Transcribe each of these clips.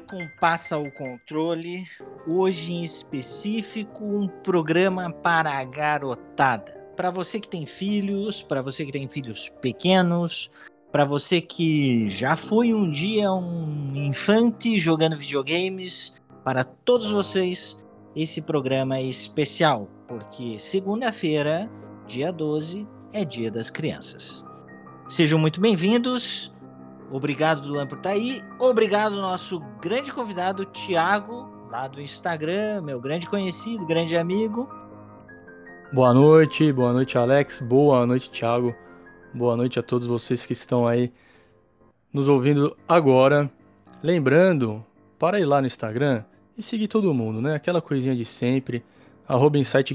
com Passa o Controle. Hoje em específico, um programa para a garotada. Para você que tem filhos, para você que tem filhos pequenos, para você que já foi um dia um infante jogando videogames, para todos vocês, esse programa é especial, porque segunda-feira, dia 12, é Dia das Crianças. Sejam muito bem-vindos. Obrigado, Luan, por estar aí. Obrigado, nosso grande convidado, Tiago, lá do Instagram, meu grande conhecido, grande amigo. Boa noite, boa noite, Alex. Boa noite, Thiago. Boa noite a todos vocês que estão aí nos ouvindo agora. Lembrando, para ir lá no Instagram e seguir todo mundo, né? Aquela coisinha de sempre. Arroba Insight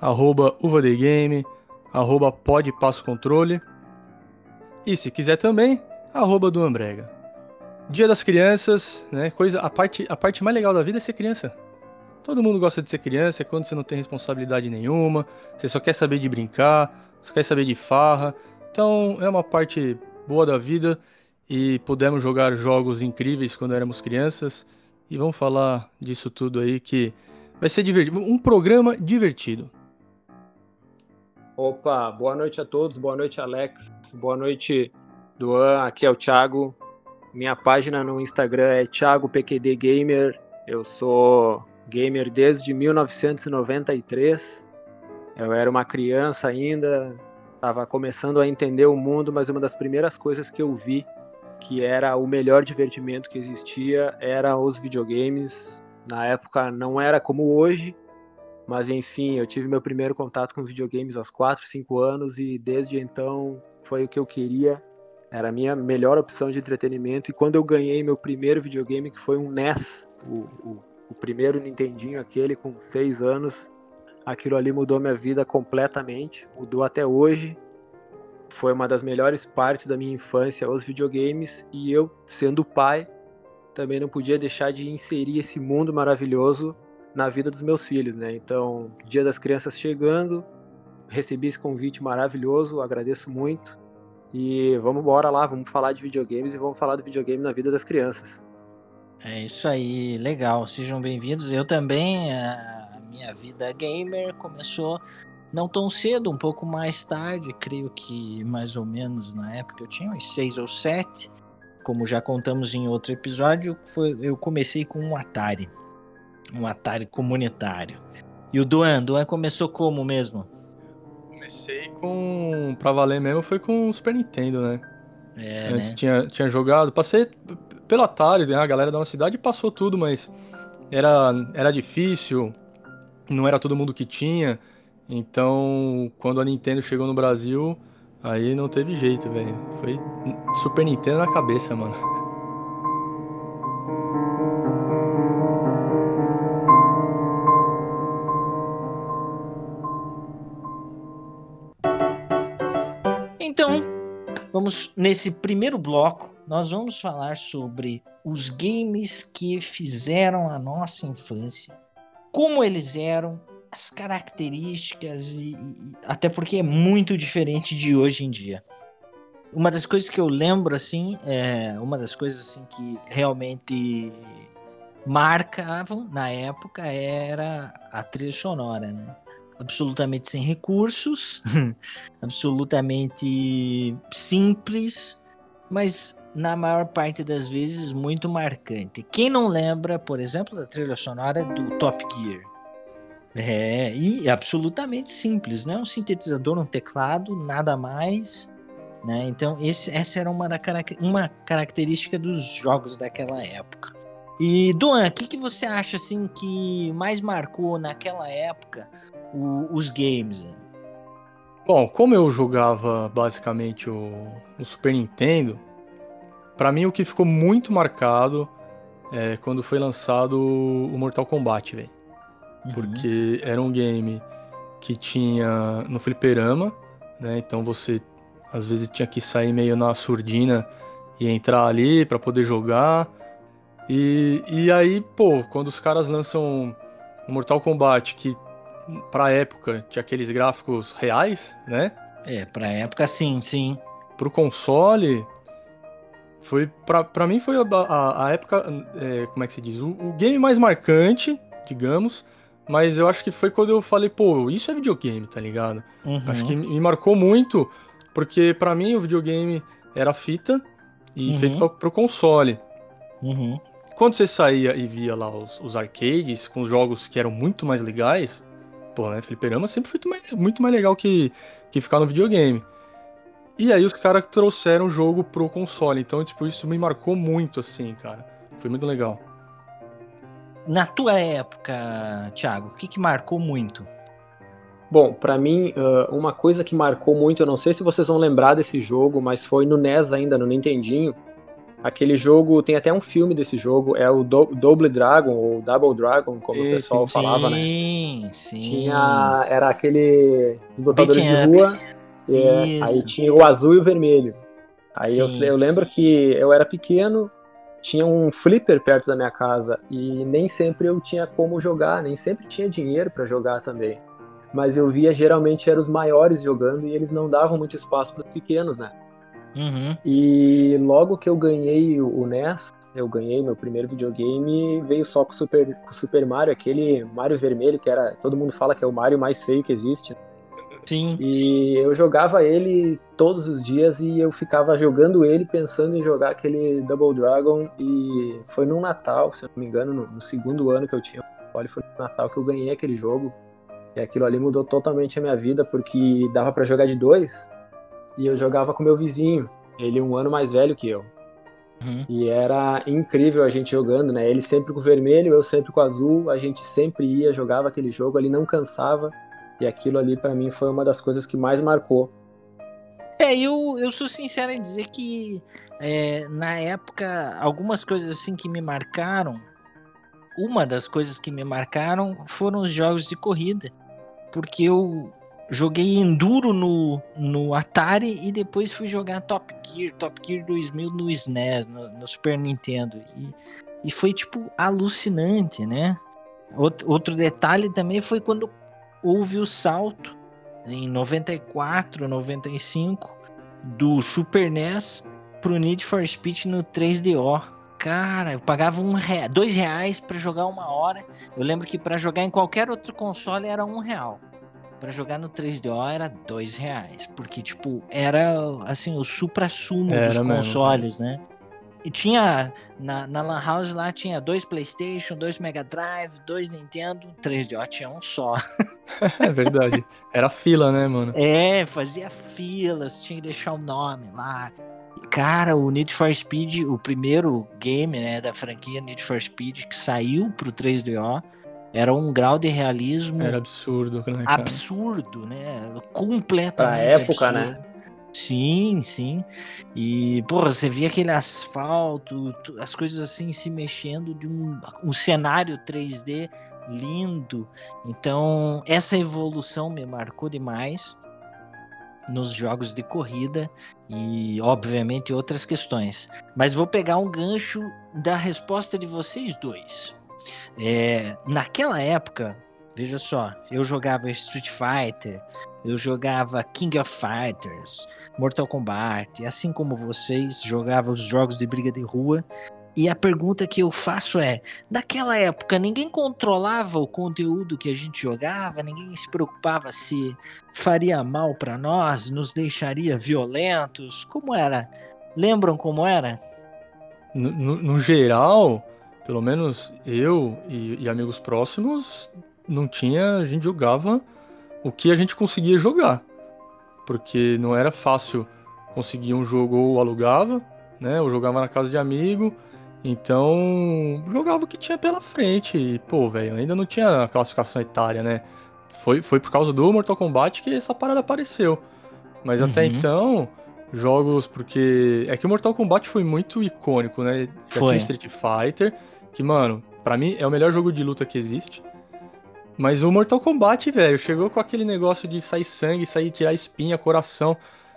arroba UvaDGame, arroba Pod Passo Controle. E se quiser também, arroba do Ambrega. Dia das crianças, né? Coisa, a parte, a parte mais legal da vida é ser criança. Todo mundo gosta de ser criança, é quando você não tem responsabilidade nenhuma, você só quer saber de brincar, só quer saber de farra. Então é uma parte boa da vida e pudemos jogar jogos incríveis quando éramos crianças. E vamos falar disso tudo aí que vai ser divertido. Um programa divertido. Opa, boa noite a todos, boa noite Alex, boa noite Duan, aqui é o Thiago. Minha página no Instagram é ThiagoPQD Gamer. Eu sou gamer desde 1993. Eu era uma criança ainda, estava começando a entender o mundo, mas uma das primeiras coisas que eu vi que era o melhor divertimento que existia era os videogames. Na época não era como hoje, mas enfim, eu tive meu primeiro contato com videogames aos 4, 5 anos e desde então foi o que eu queria. Era a minha melhor opção de entretenimento. E quando eu ganhei meu primeiro videogame, que foi um NES, o, o o primeiro Nintendinho, aquele com seis anos, aquilo ali mudou minha vida completamente, mudou até hoje. Foi uma das melhores partes da minha infância, os videogames, e eu, sendo pai, também não podia deixar de inserir esse mundo maravilhoso na vida dos meus filhos, né? Então, Dia das Crianças chegando, recebi esse convite maravilhoso, agradeço muito. E vamos embora lá, vamos falar de videogames e vamos falar do videogame na vida das crianças. É isso aí, legal. Sejam bem-vindos. Eu também, a minha vida gamer começou não tão cedo, um pouco mais tarde, creio que mais ou menos na época eu tinha uns seis ou sete. Como já contamos em outro episódio, foi, eu comecei com um Atari, um Atari comunitário. E o Duan, Duan começou como mesmo? Comecei com, pra valer mesmo, foi com o Super Nintendo, né? É, Antes né? tinha, tinha jogado, passei pelo Atari, né? A galera da nossa cidade passou tudo, mas era, era difícil, não era todo mundo que tinha. Então, quando a Nintendo chegou no Brasil, aí não teve jeito, velho. Foi Super Nintendo na cabeça, mano. Então, vamos nesse primeiro bloco, nós vamos falar sobre os games que fizeram a nossa infância, como eles eram, as características e, e até porque é muito diferente de hoje em dia. Uma das coisas que eu lembro assim, é uma das coisas assim que realmente marcavam na época era a trilha sonora, né? Absolutamente sem recursos, absolutamente simples, mas na maior parte das vezes muito marcante. Quem não lembra, por exemplo, da trilha sonora do Top Gear? É, e absolutamente simples, né? Um sintetizador, um teclado, nada mais. Né? Então, esse, essa era uma, da, uma característica dos jogos daquela época. E, Duan, o que, que você acha assim que mais marcou naquela época o, os games? Bom, como eu jogava basicamente o, o Super Nintendo, para mim o que ficou muito marcado é quando foi lançado o Mortal Kombat, velho. Uhum. Porque era um game que tinha no fliperama, né? Então você às vezes tinha que sair meio na surdina e entrar ali para poder jogar. E, e aí, pô, quando os caras lançam o Mortal Kombat, que pra época tinha aqueles gráficos reais, né? É, pra época sim, sim. Pro console, Foi, pra, pra mim foi a, a, a época, é, como é que se diz? O, o, game mais marcante, digamos, mas eu acho que foi quando eu falei, pô, isso é videogame, tá ligado? Uhum. Acho que me marcou muito, porque para mim o videogame era fita e uhum. feito pra, pro console. Uhum. Quando você saía e via lá os, os arcades com os jogos que eram muito mais legais, pô, né, fliperama sempre foi muito mais, muito mais legal que, que ficar no videogame. E aí os caras trouxeram o jogo pro console, então, tipo, isso me marcou muito, assim, cara. Foi muito legal. Na tua época, Thiago, o que, que marcou muito? Bom, para mim, uma coisa que marcou muito, eu não sei se vocês vão lembrar desse jogo, mas foi no NES ainda, no Nintendinho. Aquele jogo, tem até um filme desse jogo, é o Do Double Dragon, ou Double Dragon, como Esse, o pessoal sim, falava, né? Sim, sim. Tinha, era aquele lutadores de rua, é, aí tinha o azul e o vermelho. Aí eu, eu lembro que eu era pequeno, tinha um flipper perto da minha casa e nem sempre eu tinha como jogar, nem sempre tinha dinheiro para jogar também. Mas eu via geralmente eram os maiores jogando e eles não davam muito espaço para os pequenos, né? Uhum. E logo que eu ganhei o NES, eu ganhei meu primeiro videogame, veio só com o Super, com Super Mario, aquele Mario vermelho que era, todo mundo fala que é o Mario mais feio que existe. Sim. E eu jogava ele todos os dias e eu ficava jogando ele pensando em jogar aquele Double Dragon. E foi no Natal, se eu não me engano, no, no segundo ano que eu tinha olha, foi no Natal que eu ganhei aquele jogo. E aquilo ali mudou totalmente a minha vida, porque dava para jogar de dois. E eu jogava com meu vizinho, ele um ano mais velho que eu. Uhum. E era incrível a gente jogando, né? Ele sempre com o vermelho, eu sempre com o azul. A gente sempre ia, jogava aquele jogo, ele não cansava. E aquilo ali para mim foi uma das coisas que mais marcou. É, eu, eu sou sincero em dizer que é, na época, algumas coisas assim que me marcaram, uma das coisas que me marcaram foram os jogos de corrida. Porque eu joguei Enduro no, no Atari e depois fui jogar Top Gear, Top Gear 2000 no SNES, no, no Super Nintendo. E, e foi, tipo, alucinante, né? Outro, detalhe também foi quando houve o salto em 94, 95 do Super NES pro Need for Speed no 3DO. Cara, eu pagava um rea... dois reais para jogar uma hora. Eu lembro que para jogar em qualquer outro console era um real. Para jogar no 3DO era dois reais, porque tipo era assim o supra-sumo dos consoles, né? E tinha. Na, na Lan House lá tinha dois PlayStation, dois Mega Drive, dois Nintendo, 3DO tinha um só. é verdade. Era fila, né, mano? É, fazia filas, tinha que deixar o nome lá. Cara, o Need for Speed, o primeiro game né, da franquia Need for Speed que saiu pro 3DO, era um grau de realismo. Era absurdo, né? Cara? Absurdo, né? Completamente. Pra época, absurdo. né? Sim, sim. E, porra, você via aquele asfalto, as coisas assim se mexendo de um, um cenário 3D lindo. Então, essa evolução me marcou demais nos jogos de corrida e, obviamente, outras questões. Mas vou pegar um gancho da resposta de vocês dois. É, naquela época, veja só, eu jogava Street Fighter, eu jogava King of Fighters, Mortal Kombat, assim como vocês, jogava os jogos de briga de rua. E a pergunta que eu faço é: naquela época ninguém controlava o conteúdo que a gente jogava, ninguém se preocupava se faria mal para nós, nos deixaria violentos? Como era? Lembram como era? No, no, no geral, pelo menos eu e, e amigos próximos, não tinha, a gente jogava o que a gente conseguia jogar. Porque não era fácil conseguir um jogo ou alugava, né? Ou jogava na casa de amigo. Então, jogava o que tinha pela frente. E, pô, velho, ainda não tinha classificação etária, né? Foi, foi por causa do Mortal Kombat que essa parada apareceu. Mas uhum. até então, jogos, porque. É que o Mortal Kombat foi muito icônico, né? Já foi. Street Fighter, que, mano, para mim é o melhor jogo de luta que existe. Mas o Mortal Kombat, velho, chegou com aquele negócio de sair sangue, sair tirar espinha, coração,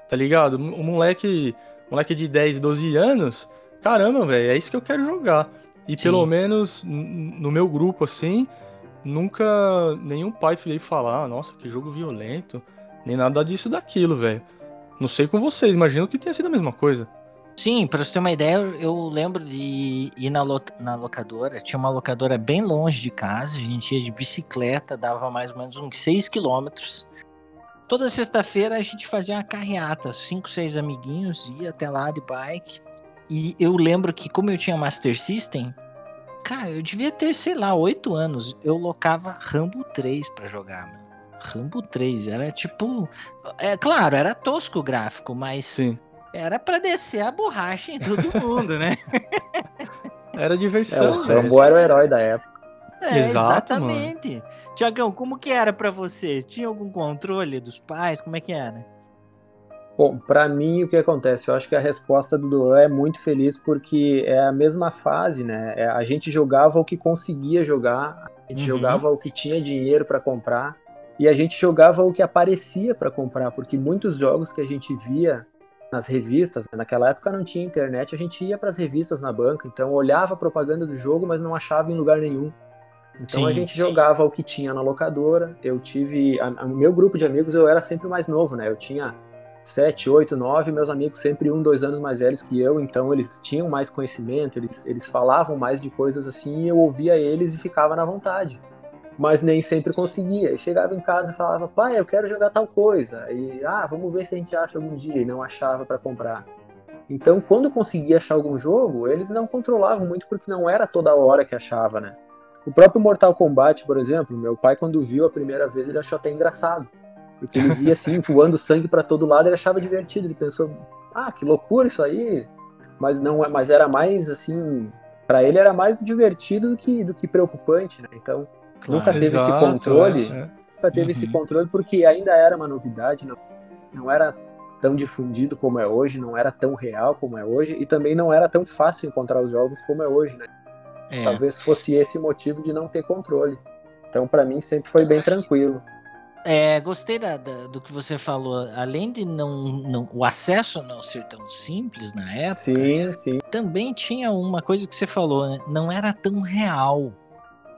tá ligado? Um moleque, moleque de 10, 12 anos, caramba, velho, é isso que eu quero jogar. E Sim. pelo menos no meu grupo, assim, nunca nenhum pai veio falar, nossa, que jogo violento, nem nada disso daquilo, velho. Não sei com vocês, imagino que tenha sido a mesma coisa. Sim, para você ter uma ideia, eu lembro de ir na, lo na locadora. Tinha uma locadora bem longe de casa. A gente ia de bicicleta, dava mais ou menos uns 6 quilômetros. Toda sexta-feira a gente fazia uma carreata, cinco, seis amiguinhos, ia até lá de bike. E eu lembro que, como eu tinha Master System, cara, eu devia ter, sei lá, oito anos. Eu locava Rambo 3 para jogar, mano. Rambo 3, era tipo. É claro, era tosco o gráfico, mas. Sim. Era para descer a borracha em todo mundo, né? Era É, diversão. o velho. Rambo era o herói da época. É, Exato, exatamente. Tiagão, como que era para você? Tinha algum controle dos pais? Como é que era? Bom, pra mim o que acontece? Eu acho que a resposta do Duan é muito feliz porque é a mesma fase, né? É, a gente jogava o que conseguia jogar, a gente Uhum. jogava o que tinha dinheiro pra comprar e a gente jogava o que aparecia pra comprar, porque muitos jogos que a gente via nas revistas, né? naquela época não tinha internet, a gente ia pras revistas na banca, então olhava a propaganda do jogo, mas não achava em lugar nenhum. Então Sim. a gente jogava o que tinha na locadora. Eu tive. O meu grupo de amigos eu era sempre mais novo, né? Eu tinha 7, 8, 9, meus amigos sempre um, dois anos mais velhos que eu, então eles tinham mais conhecimento, eles, eles falavam mais de coisas assim, e eu ouvia eles e ficava na vontade. Mas nem sempre conseguia. E chegava em casa e falava, pai, eu quero jogar tal coisa. E, ah, vamos ver se a gente acha algum dia. E não achava para comprar. Então, quando conseguia achar algum jogo, eles não controlavam muito porque não era toda hora que achava, né? O próprio Mortal Kombat, por exemplo, meu pai, quando viu a primeira vez, ele achou até engraçado. Porque ele via assim, voando sangue para todo lado, ele achava divertido. Ele pensou, ah, que loucura isso aí. Mas não, é- mas era mais assim, para ele era mais divertido do que, do que preocupante, né? Então, nunca teve esse Exato, controle. é, é. nunca teve esse Uhum. controle porque ainda era uma novidade, não, não era tão difundido como é hoje, não era tão real como é hoje e também não era tão fácil encontrar os jogos como é hoje, né? É. Talvez fosse esse o motivo de não ter controle. Então, pra mim sempre foi bem tranquilo. É, gostei da- da- do que você falou. Além de não, não- o acesso não ser tão simples na época, Sim, sim. também tinha uma coisa que você falou, né? Não era tão real.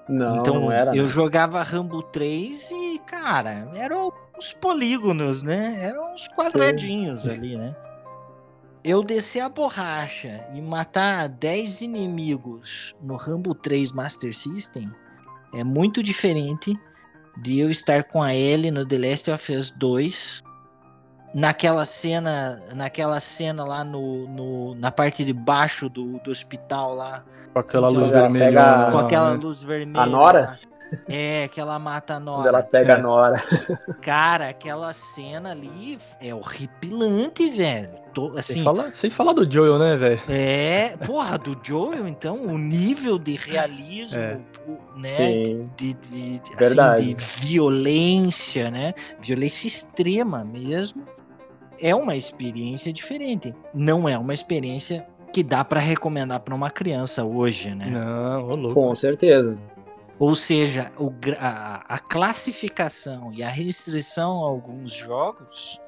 Não, então não era. eu né? jogava Rambo 3 e, cara, eram uns polígonos, né? Eram uns quadradinhos ali, né? Eu descer a borracha e matar 10 inimigos no Rambo 3 Master System é muito diferente de eu estar com a Ellie no The Last of Us 2 naquela cena naquela cena lá no, no- na parte de baixo do, do hospital lá Com aquela luz vermelha. pega- com aquela né? luz vermelha A Nora? é que ela mata a Quando ela Nora pega É. a Nora. cara aquela cena ali é horripilante velho Tô- Sem, assim falar, sem falar do Joel, né, velho? É, porra, do Joel, então, o nível de realismo, É. né? Sim. De, de, de- Verdade. assim, de violência, né? Violência extrema mesmo. É uma experiência diferente. Não é uma experiência que dá pra recomendar pra uma criança hoje, né? Não, ô louco. Com certeza. Ou seja, o a, a classificação e a restrição a alguns jogos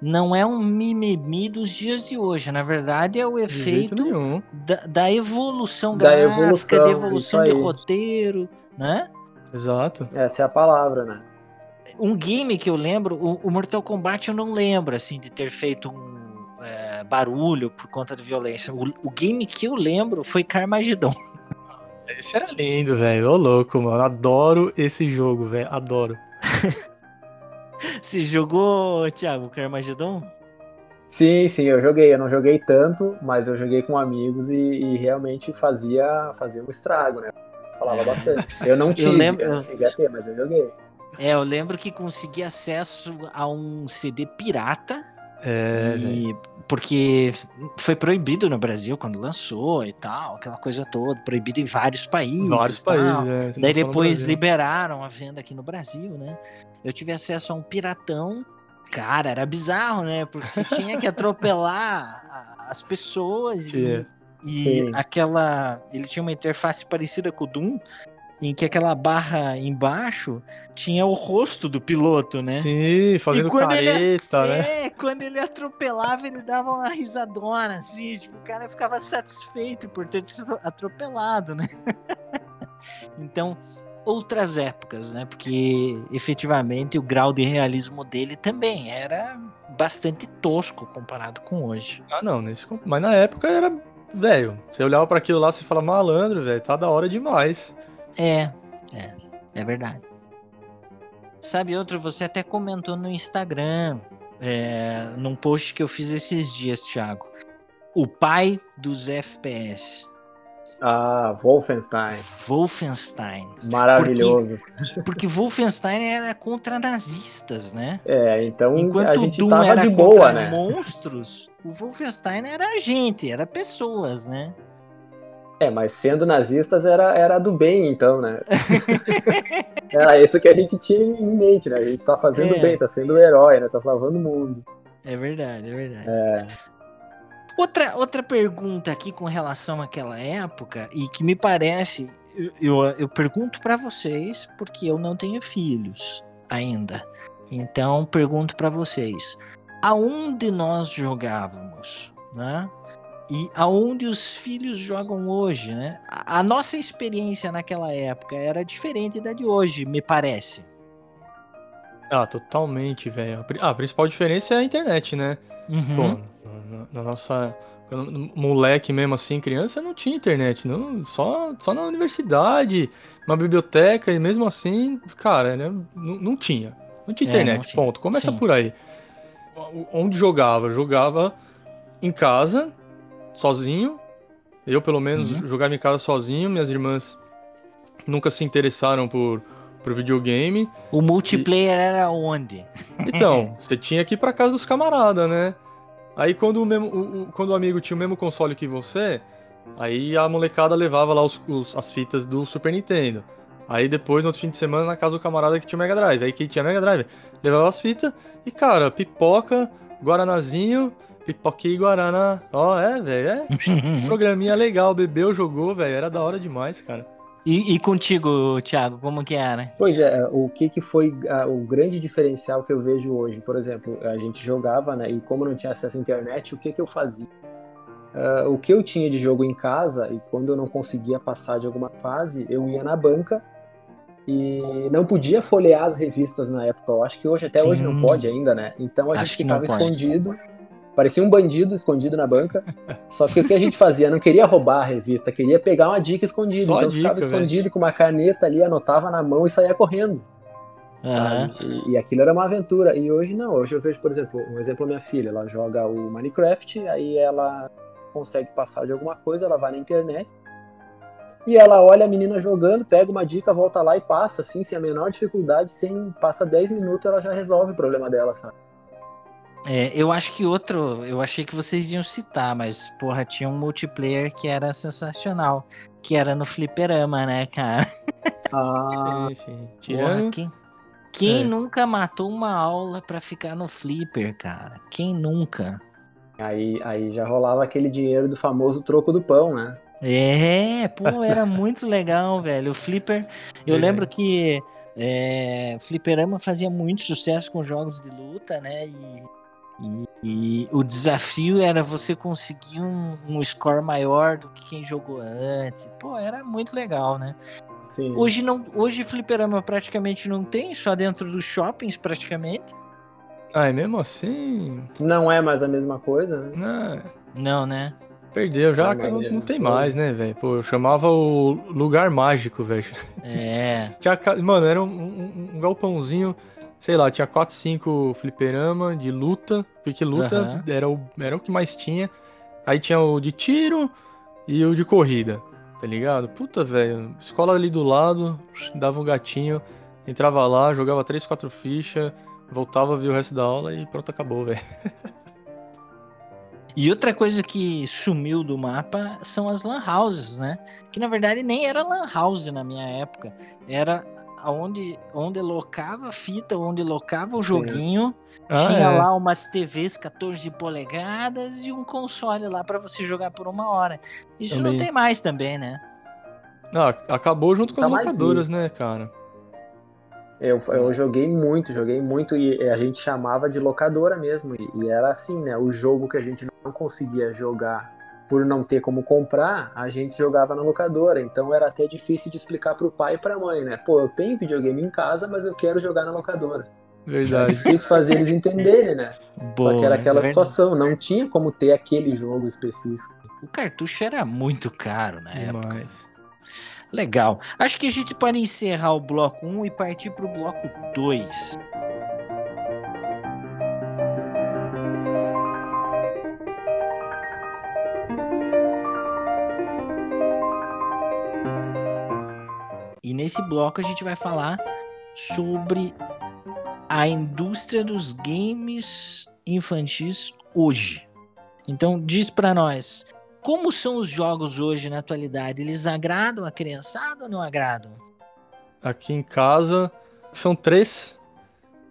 não é um mimimi dos dias de hoje. Na verdade, é o efeito da, da evolução Da gráfica, evolução, da evolução de roteiro, né? Exato. Essa é a palavra, né? Um game que eu lembro, o, o Mortal Kombat eu não lembro, assim, de ter feito um é, barulho por conta de violência. O, o game que eu lembro foi Carmageddon. Esse era lindo, velho. Ô louco, mano. Adoro esse jogo, velho. Adoro. Você jogou, Thiago, Carmageddon? Sim, sim, eu joguei. Eu não joguei tanto, mas eu joguei com amigos e, e realmente fazia, fazia um estrago, né? Falava bastante. Eu não tive, eu, lembro- não cheguei a ter, mas eu joguei. É, eu lembro que consegui acesso a um CD pirata É. E porque foi proibido no Brasil quando lançou e tal, aquela coisa toda, proibido em vários países. Vários países, é. Daí depois liberaram a venda aqui no Brasil, né? Eu tive acesso a um piratão. Cara, era bizarro, né? Porque você tinha que atropelar as pessoas e, Sim. e Sim. aquela. Ele tinha uma interface parecida com o Doom, em que aquela barra embaixo tinha o rosto do piloto, né? Sim, fazendo quando ele- careta, né? É, quando ele atropelava, ele dava uma risadona, assim, tipo, o cara ficava satisfeito por ter sido atropelado, né? então, outras épocas, né? Porque efetivamente o grau de realismo dele também era bastante tosco comparado com hoje. Ah, não, nesse, mas na época era. Velho, você olhava para aquilo lá e fala, malandro, velho, tá da hora demais. É, é, é verdade. Sabe outro, você até comentou no Instagram, é, num post que eu fiz esses dias, Thiago. O pai dos FPS. Ah, Wolfenstein. Wolfenstein. Maravilhoso. Porque, porque Wolfenstein era contra nazistas, né? É, então Enquanto a gente Doom tava era de contra boa, né? monstros, o Wolfenstein era gente, era pessoas, né? É, mas sendo nazistas era, era do bem, então, né? era isso que a gente tinha em mente, né? A gente tá fazendo É. bem, tá sendo herói, né? Tá salvando o mundo. É verdade, é verdade. É. Outra, outra pergunta aqui com relação àquela época, e que me parece, eu, eu, eu pergunto pra vocês, porque eu não tenho filhos ainda. Então, pergunto pra vocês: aonde nós jogávamos, né? E aonde os filhos jogam hoje, né? A, nossa experiência naquela época era diferente da de hoje, me parece. Ah, totalmente, velho. Ah, a principal diferença é a internet, né? Uhum. Pô, na, na nossa. moleque mesmo assim, criança, não tinha internet, não. Só, só na universidade, na biblioteca, e mesmo assim, cara, né, não, não tinha. Não tinha É, internet, não tinha. ponto. Começa Sim. por aí. Onde jogava? Jogava em casa, sozinho. Eu, pelo menos, Uhum. jogava em casa sozinho. Minhas irmãs nunca se interessaram por, por videogame. O multiplayer era onde? Então, você tinha que ir pra casa dos camaradas, né? Aí quando o, mesmo, o- o- quando o amigo tinha o mesmo console que você, aí a molecada levava lá os- os- as fitas do Super Nintendo. Aí depois, no outro fim de semana, na casa do camarada que tinha o Mega Drive. Aí quem tinha Mega Drive levava as fitas e, cara, pipoca, guaranazinho, pipoquinha e guaraná. Ó, é, velho, é. Programinha legal, bebeu, jogou, velho. Era da hora demais, cara. E, e contigo, Thiago, como que era? Pois é, o que, que foi ah, o grande diferencial que eu vejo hoje? Por exemplo, a gente jogava, né? E como não tinha acesso à internet, o que, que eu fazia? Ah, o que eu tinha de jogo em casa, e quando eu não conseguia passar de alguma fase, eu ia na banca e não podia folhear as revistas na época. Eu acho que hoje, até hoje, não Sim. pode ainda, né? Então a Acho gente ficava pode. Parecia um bandido escondido na banca. Só que o que a gente fazia? Não queria roubar a revista, queria pegar uma dica escondida. Só então ficava dica, velho. escondido com uma caneta ali, anotava na mão e saía correndo. Sabe? E, e aquilo era uma aventura. E hoje não. Hoje eu vejo, por exemplo, um exemplo minha filha. Ela joga o Minecraft, aí ela consegue passar de alguma coisa, ela vai na internet. E ela olha a menina jogando, pega uma dica, volta lá e passa, assim, sem a menor dificuldade, sem passa 10 minutos, ela já resolve o problema dela, sabe? É, eu acho que outro, eu achei que vocês iam citar, mas porra, tinha um multiplayer que era sensacional, que era no fliperama, né, cara? Ah, sim, sim. Porra, quem, quem É. nunca matou uma aula pra ficar no flipper, cara? Quem nunca? aí, aí já rolava aquele dinheiro do famoso troco do pão, né? É, pô, era muito legal, velho. O Flipper, eu É. lembro que é, Fliperama fazia muito sucesso com jogos de luta, né? E, e- e o desafio era você conseguir um, um score maior do que quem jogou antes. Pô, era muito legal, né? Sim. Hoje não, hoje Fliperama praticamente não tem, só dentro dos shoppings praticamente. Ah, e mesmo assim. Não é mais a mesma coisa, né? Né, Não, né? perdeu já, Não, que não, não é- tem mais, né, velho? Pô, eu chamava o lugar mágico, velho. É. Tinha Mano, era um, um- um galpãozinho, sei lá, tinha 4, 5 fliperama de luta, porque luta Aham. era, o, era o que mais tinha. Aí tinha o de tiro e o de corrida, tá ligado? Puta, velho, escola ali do lado, dava um gatinho, entrava lá, jogava 3, 4 fichas, voltava, via o resto da aula e pronto, acabou, velho. E outra coisa que sumiu do mapa são as lan houses, né? Que na verdade nem era lan house na minha época. Era onde, onde locava a fita, onde locava o joguinho. Ah, tinha é. lá umas TVs 14 polegadas e um console lá pra você jogar por uma hora. Isso não Também. tem mais também, né? Ah, acabou junto com Tá as locadoras, né, cara? Eu, eu joguei muito, joguei muito e a gente chamava de locadora mesmo. E, e era assim, né? O jogo que a gente não conseguia jogar por não ter como comprar, a gente jogava na locadora. Então era até difícil de explicar pro pai e pra mãe, né? Pô, eu tenho videogame em casa, mas eu quero jogar na locadora. Verdade. Quis fazer eles entenderem, né? Boa, Só que era aquela verdade. situação, não tinha como ter aquele jogo específico. O cartucho era muito caro na época. Demais. Legal. Acho que a gente pode encerrar o bloco 1 e partir para o bloco 2. Nesse bloco a gente vai falar sobre a indústria dos games infantis hoje. Então diz pra nós, como são os jogos hoje na atualidade? Eles agradam a criançada ou não agradam? Aqui em casa são três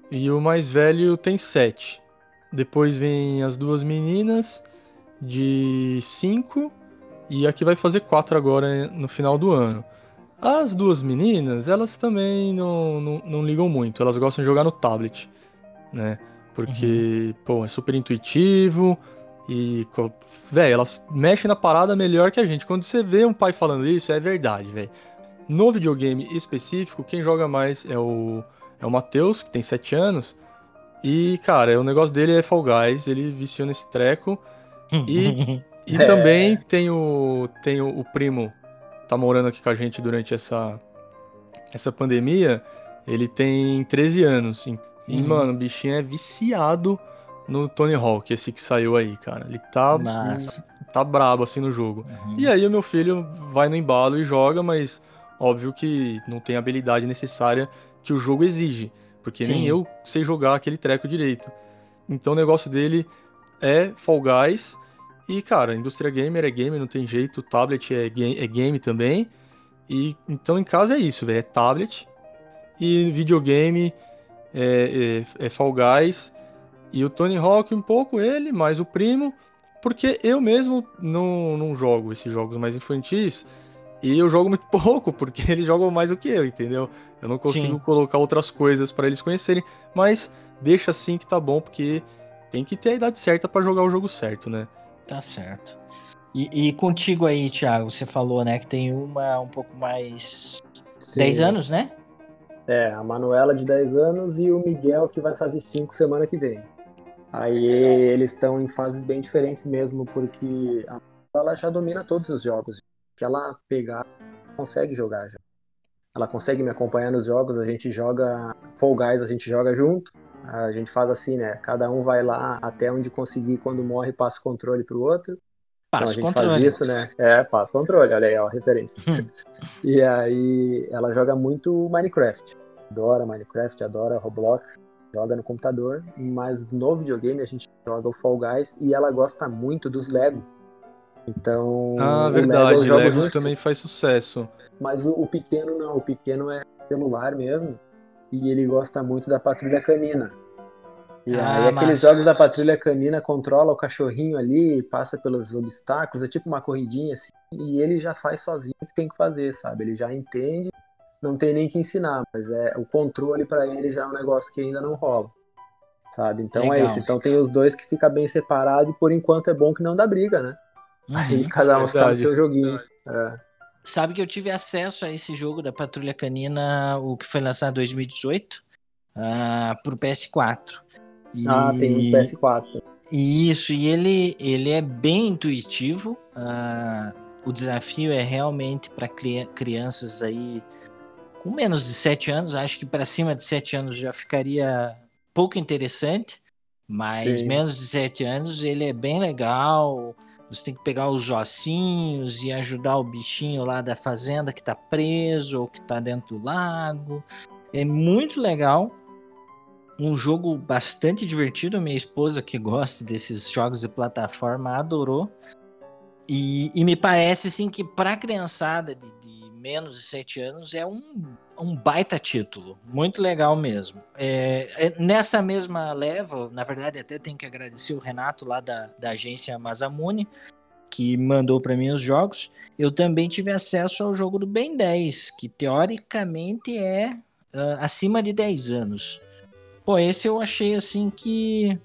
e o mais velho tem sete. Depois vem as duas meninas de cinco e a que vai fazer quatro agora no final do ano. As duas meninas, elas também não, não, não ligam muito, elas gostam de jogar no tablet, né? Porque, pô, é super intuitivo e, velho, elas mexem na parada melhor que a gente. Quando você vê um pai falando isso, é verdade, velho. No videogame específico, quem joga mais é o, é o Matheus, que tem 7 anos. E, cara, o negócio dele é Fall Guys, ele viciou nesse treco. E- E É. também tem o, tem o, o primo, tá morando aqui com a gente durante essa, essa pandemia. Ele tem 13 anos. E, e, Uhum. mano, o bichinho é viciado no Tony Hawk, esse que saiu aí, cara. Ele tá, tá brabo assim no jogo. Uhum. E aí o meu filho vai no embalo e joga, mas óbvio que não tem a habilidade necessária que o jogo exige, porque nem Sim. eu sei jogar aquele treco direito. Então o negócio dele é Fall Guys e cara, indústria gamer é game, não tem jeito, tablet é, ga- é game também. E então em casa é isso, velho, é tablet e videogame é, é, é Fall Guys e o Tony Hawk um pouco ele, mais o primo, porque eu mesmo não, não jogo esses jogos mais infantis e eu jogo muito pouco, porque eles jogam mais do que eu, entendeu? Eu não consigo Sim. colocar outras coisas para eles conhecerem, mas deixa assim que tá bom, porque tem que ter a idade certa para jogar o jogo certo, né? Tá certo. E, e contigo aí, Thiago, você falou, né, que tem uma um pouco mais. Sim. 10 anos, né? É, a Manuela de 10 anos e o Miguel que vai fazer 5 semana que vem. Aí eles estão em fases bem diferentes mesmo, porque a Manuela já domina todos os jogos. Que ela pegar, consegue jogar já. Ela consegue me acompanhar nos jogos, a gente joga Fall Guys, a gente joga junto. A gente faz assim, né? Cada um vai lá até onde conseguir, quando morre, passa o controle pro outro. Então a Passa o gente controle. faz isso, né? É, passa controle, olha aí, ó, a referência. e aí ela joga muito Minecraft. Adora Minecraft, adora Roblox, joga no computador, mas no videogame a gente joga o Fall Guys e ela gosta muito dos Lego. Então, Ah, o verdade, Lego jogo Lego também faz sucesso. mas o, o pequeno não, o pequeno é celular mesmo. E ele gosta muito da Patrulha Canina. E Ah, aí aqueles massa. jogos da Patrulha Canina controla o cachorrinho ali, passa pelos obstáculos, é tipo uma corridinha assim, e ele já faz sozinho o que tem que fazer, sabe? Ele já entende, não tem nem que ensinar, mas é o controle pra ele já é um negócio que ainda não rola. Sabe? Então é Legal. isso. Então tem os dois que fica bem separado e por enquanto é bom que não dá briga, né? Aí Uhum. cada um fica no Verdade. seu joguinho. É. Sabe que eu tive acesso a esse jogo da Patrulha Canina, o que foi lançado em 2018, ah, pro PS4. E- Ah, tem um PS4. Isso, e ele, ele é bem intuitivo. ah, o desafio é realmente para crianças aí com menos de 7 anos. Acho que para cima de 7 anos já ficaria pouco interessante, mas Sim. menos de 7 anos ele é bem legal. Você tem que pegar os ossinhos e ajudar o bichinho lá da fazenda que tá preso ou que tá dentro do lago. É muito legal um jogo bastante divertido. Minha esposa, que gosta desses jogos de plataforma, adorou. E, e me parece assim que para criançada de, de menos de 7 anos é um, um baita título. Muito legal mesmo. É, é, nessa mesma leva, na verdade, até tenho que agradecer o Renato lá da, da agência Mazamune, que mandou para mim os jogos. Eu também tive acesso ao jogo do Ben 10, que teoricamente é ah, acima de 10 anos. Pô, esse eu achei assim que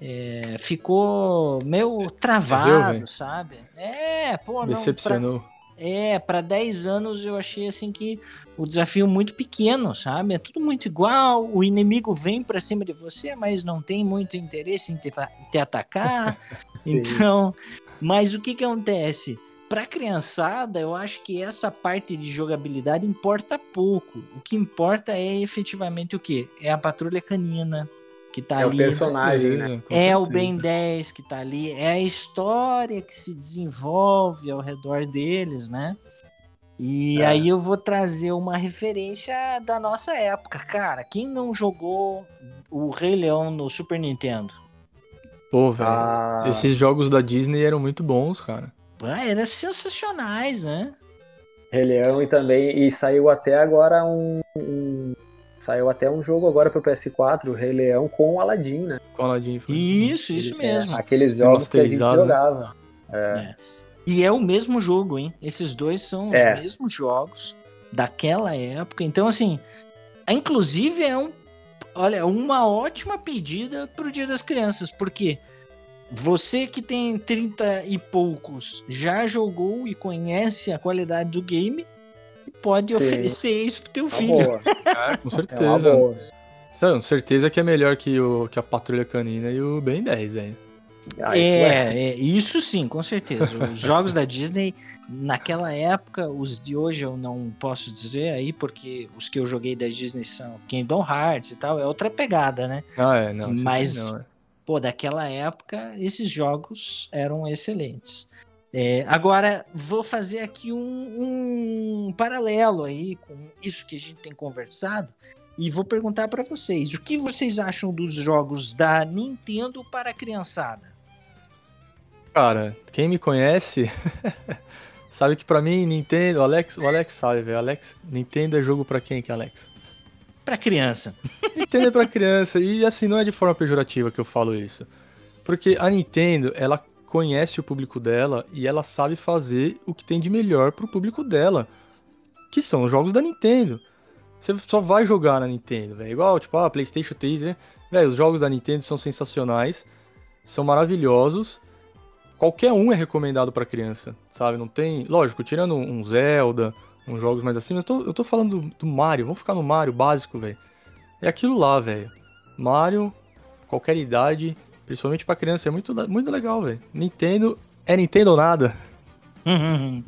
é, ficou meio travado, velho? sabe? É, pô, não. pra- Decepcionou. É, para 10 anos eu achei assim que o desafio muito pequeno, sabe? É tudo muito igual, o inimigo vem para cima de você, mas não tem muito interesse em te, te atacar. então, mas o que que acontece? Para criançada, eu acho que essa parte de jogabilidade importa pouco. O que importa é efetivamente o que? É a patrulha canina, que tá é ali. É o personagem, né? É o Ben 10 que tá ali, é a história que se desenvolve ao redor deles, né? E é. aí eu vou trazer uma referência da nossa época. Cara, quem não jogou o Rei Leão no Super Nintendo? Pô, velho, ah. esses jogos da Disney eram muito bons, cara. Ah, eram sensacionais, né? Rei Leão e também, e saiu até agora um, um Saiu até um jogo agora pro PS4, o Rei Leão, com o Aladdin, né? Com o Aladdin. Foi. Isso, isso Ele, mesmo. É, aqueles jogos que a gente jogava. É. É. E é o mesmo jogo, hein? Esses dois são os é. mesmos jogos daquela época. Então, assim, inclusive é um, olha, uma ótima pedida pro Dia das Crianças, porque você que tem 30 e poucos já jogou e conhece a qualidade do game, pode Sim. oferecer isso pro teu filho. É, com certeza. É com certeza que é melhor que, o, que a Patrulha Canina e o Ben 10, velho. Ah, é, é, isso sim, com certeza. Os jogos da Disney, naquela época, os de hoje eu não posso dizer aí, porque os que eu joguei da Disney são Kingdom Hearts e tal, é outra pegada, né? Ah, é, não. Mas, não, é. pô, daquela época, esses jogos eram excelentes. É, agora, vou fazer aqui um, um paralelo aí com isso que a gente tem conversado e vou perguntar para vocês: o que vocês acham dos jogos da Nintendo para a criançada? Cara, quem me conhece sabe que para mim Nintendo, o Alex, o Alex sabe, velho. Alex, Nintendo é jogo para quem que Alex? Para criança. Nintendo é para criança e assim não é de forma pejorativa que eu falo isso. Porque a Nintendo, ela conhece o público dela e ela sabe fazer o que tem de melhor pro público dela, que são os jogos da Nintendo. Você só vai jogar na Nintendo, velho. Igual, tipo, a ah, PlayStation 3, né? Velho, os jogos da Nintendo são sensacionais, são maravilhosos. Qualquer um é recomendado para criança, sabe? Não tem, lógico, tirando um Zelda, uns jogos mais assim, mas eu tô, eu tô falando do, do Mario, vamos ficar no Mario básico, velho. É aquilo lá, velho. Mario, qualquer idade, Principalmente pra criança, é muito, muito legal, velho. Nintendo é Nintendo ou nada.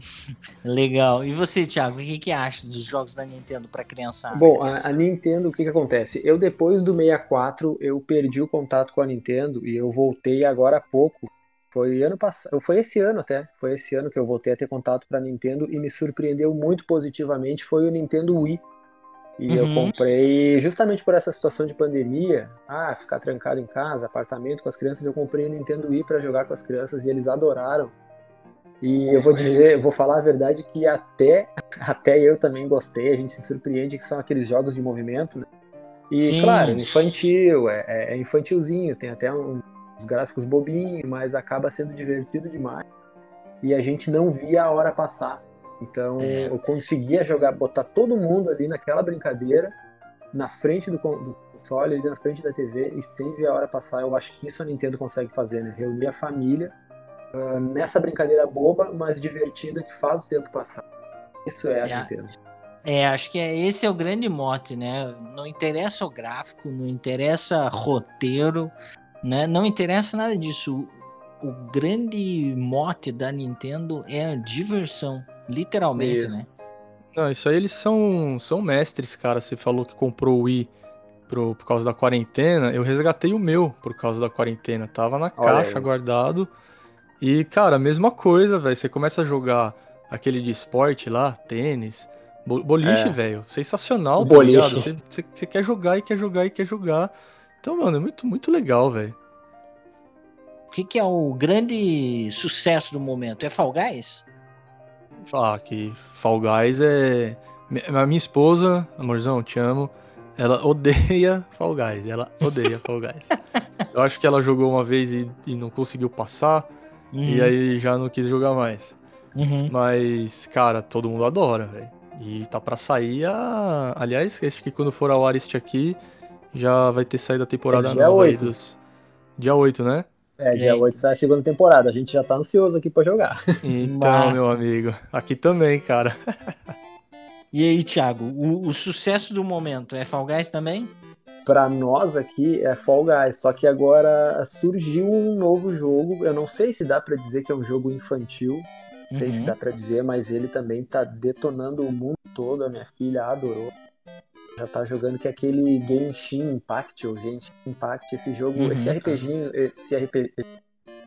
Legal. E você, Thiago, o que, que acha dos jogos da Nintendo para criança? Bom, a, a, Nintendo, o que, que acontece? Eu, depois do 64, eu perdi o contato com a Nintendo e eu voltei agora há pouco. Foi ano passado, foi esse ano até. Foi esse ano que eu voltei a ter contato para a Nintendo e me surpreendeu muito positivamente. Foi o Nintendo Wii. E uhum. eu comprei justamente por essa situação de pandemia, ah, ficar trancado em casa, apartamento com as crianças, eu comprei o Nintendo Wii para jogar com as crianças e eles adoraram. E eu vou dizer, eu vou falar a verdade que até até eu também gostei, a gente se surpreende que são aqueles jogos de movimento, né? E Sim. claro, infantil, é, é, é infantilzinho, tem até uns gráficos bobinhos, mas acaba sendo divertido demais. E a gente não via a hora passar. Então é. eu conseguia jogar, botar todo mundo ali naquela brincadeira, na frente do, do console, ali na frente da TV e sem ver a hora passar. Eu acho que isso a Nintendo consegue fazer, né? Reunir a família uh, nessa brincadeira boba, mas divertida que faz o tempo passar. Isso é a é. Nintendo. É, acho que é, esse é o grande mote, né? Não interessa o gráfico, não interessa roteiro, né? Não interessa nada disso. O, o grande mote da Nintendo é a diversão. Literalmente, isso. né? Não, isso aí eles são, são mestres, cara. Você falou que comprou o Wii pro, por causa da quarentena. Eu resgatei o meu por causa da quarentena. Tava na caixa, guardado. E, cara, mesma coisa, velho. Você começa a jogar aquele de esporte lá, tênis, boliche, é. velho. Sensacional, o tá boliche. ligado? Você, você, você, quer jogar e quer jogar e quer jogar. Então, mano, é muito, muito legal, velho. O que, que é o grande sucesso do momento? É Fall Guys? Falar que Fall Guys é. A minha esposa, amorzão, te amo. Ela odeia Fall Guys. Ela odeia Fall Guys. Eu acho que ela jogou uma vez e, e não conseguiu passar. Uhum. E aí já não quis jogar mais. Uhum. Mas, cara, todo mundo adora, velho. E tá pra sair a. Aliás, acho que quando for ao ar este aqui, já vai ter saído a temporada é dia nova 8. aí dos. Dia 8, né? É, dia 8 sai a segunda temporada. A gente já tá ansioso aqui pra jogar. Então, Massa. meu amigo, aqui também, cara. E aí, Thiago, o, o sucesso do momento é Fall Guys também? Pra nós aqui é Fall Guys, só que agora surgiu um novo jogo. Eu não sei se dá pra dizer que é um jogo infantil, não sei se Uhum. dá pra dizer, mas ele também tá detonando o mundo todo. A minha filha adorou. Já tá jogando que é aquele Genshin Impact, ou Genshin Impact, esse jogo, Uhum. esse RPGinho, esse RPG,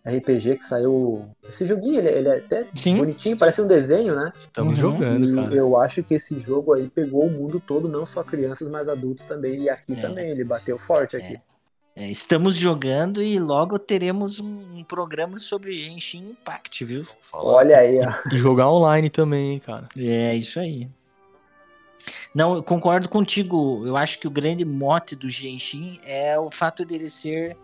RPG que saiu. Esse joguinho, ele, ele é até Sim. bonitinho, parece um desenho, né? Estamos Uhum. jogando, E cara. eu acho que esse jogo aí pegou o mundo todo, não só crianças, mas adultos também. E aqui É. também, ele bateu forte aqui. É, estamos jogando e logo teremos um, um programa sobre Genshin Impact, viu? Olha aí, ó. E jogar online também, hein, cara. É isso aí. Não, eu concordo contigo. Eu acho que o grande mote do Genshin é o fato dele ser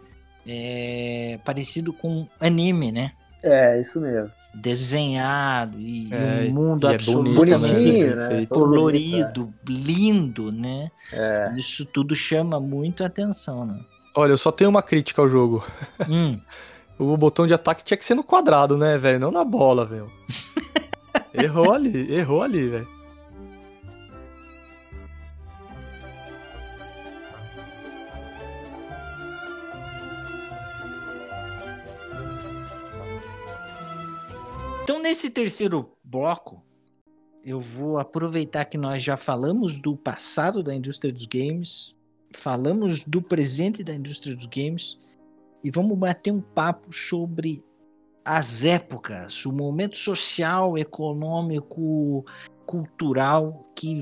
é, parecido com anime, né? É, isso mesmo. Desenhado e, É, um mundo e é absolutamente bonito, Bonitinho, né? Todo bonito, colorido, lindo, né? É. Isso tudo chama muito atenção, né? Olha, eu só tenho uma crítica ao jogo. Hum, O botão de ataque tinha que ser no quadrado, né, velho? Não na bola, velho. errou ali, errou ali, velho. Então, nesse terceiro bloco, eu vou aproveitar que nós já falamos do passado da indústria dos games, falamos do presente da indústria dos games e vamos bater um papo sobre as épocas, o momento social, econômico, cultural que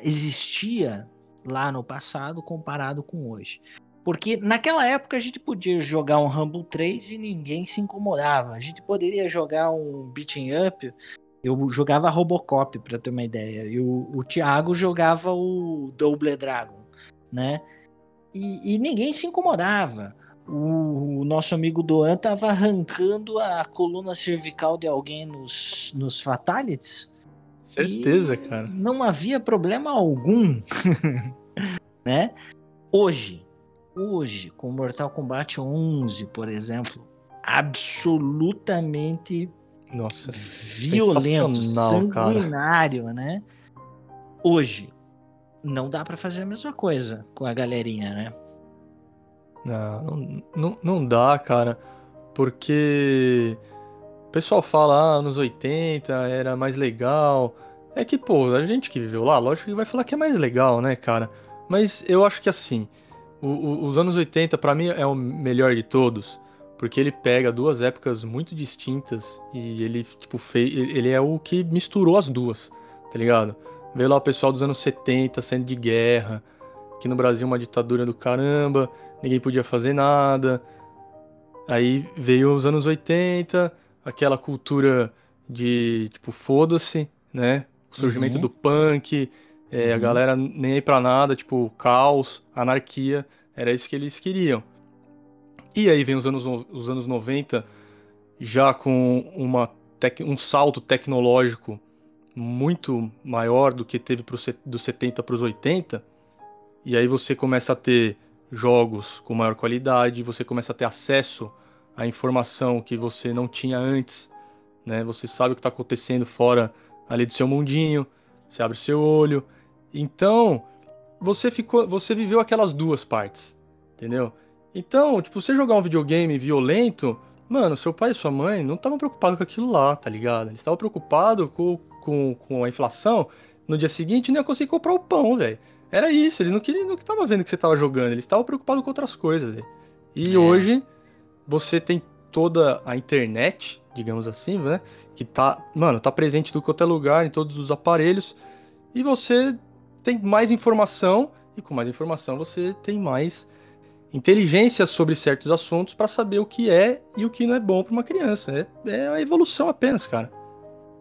existia lá no passado comparado com hoje. Porque naquela época a gente podia jogar um Rumble 3 e ninguém se incomodava. A gente poderia jogar um beating up. Eu jogava Robocop, para ter uma ideia. E o, o Thiago jogava o Double Dragon, né? E, e ninguém se incomodava. O, o nosso amigo Doan tava arrancando a coluna cervical de alguém nos, nos Fatalities. Certeza, cara. Não havia problema algum, né? Hoje, hoje, com Mortal Kombat 11, por exemplo, absolutamente Nossa. violento, sensacional, cara. sanguinário, né? Hoje, não dá pra fazer a mesma coisa com a galerinha, né? Não, não, não, não dá, cara. Porque o pessoal fala, ah, anos 80 era mais legal. É que, pô, a gente que viveu lá, lógico que vai falar que é mais legal, né, cara? Mas eu acho que assim, o- o- os anos 80 pra mim é o melhor de todos. Porque ele pega duas épocas muito distintas e ele, tipo, fez, ele é o que misturou as duas, tá ligado? Veio lá o pessoal dos anos 70 sendo de guerra, aqui no Brasil uma ditadura do caramba, ninguém podia fazer nada. Aí veio os anos 80, aquela cultura de, tipo, foda-se, né? O surgimento Uhum. do punk, é, a Uhum. galera nem aí pra nada, tipo, caos, anarquia, era isso que eles queriam. E aí vem os anos, no- os anos 90, já com uma tec- um salto tecnológico muito maior do que teve pro, dos 70 para os 80, e aí você começa a ter jogos com maior qualidade, você começa a ter acesso à informação que você não tinha antes, né? Você sabe o que está acontecendo fora ali do seu mundinho, você abre o seu olho. Então, você ficou, você viveu aquelas duas partes, entendeu? Então, tipo, você jogar um videogame violento, mano, seu pai e sua mãe não estavam preocupados com aquilo lá, tá ligado? Eles estavam preocupados com, com, com a inflação. No dia seguinte não ia conseguir comprar o pão, velho. Era isso, eles não queriam, não estavam vendo que você estava jogando, eles estavam preocupados com outras coisas, velho. E É. hoje você tem toda a internet, digamos assim, né? Que tá, mano, tá presente em quanto é lugar, em todos os aparelhos, e você tem mais informação, e com mais informação você tem mais inteligência sobre certos assuntos para saber o que é e o que não é bom para uma criança. É, é a evolução apenas, cara.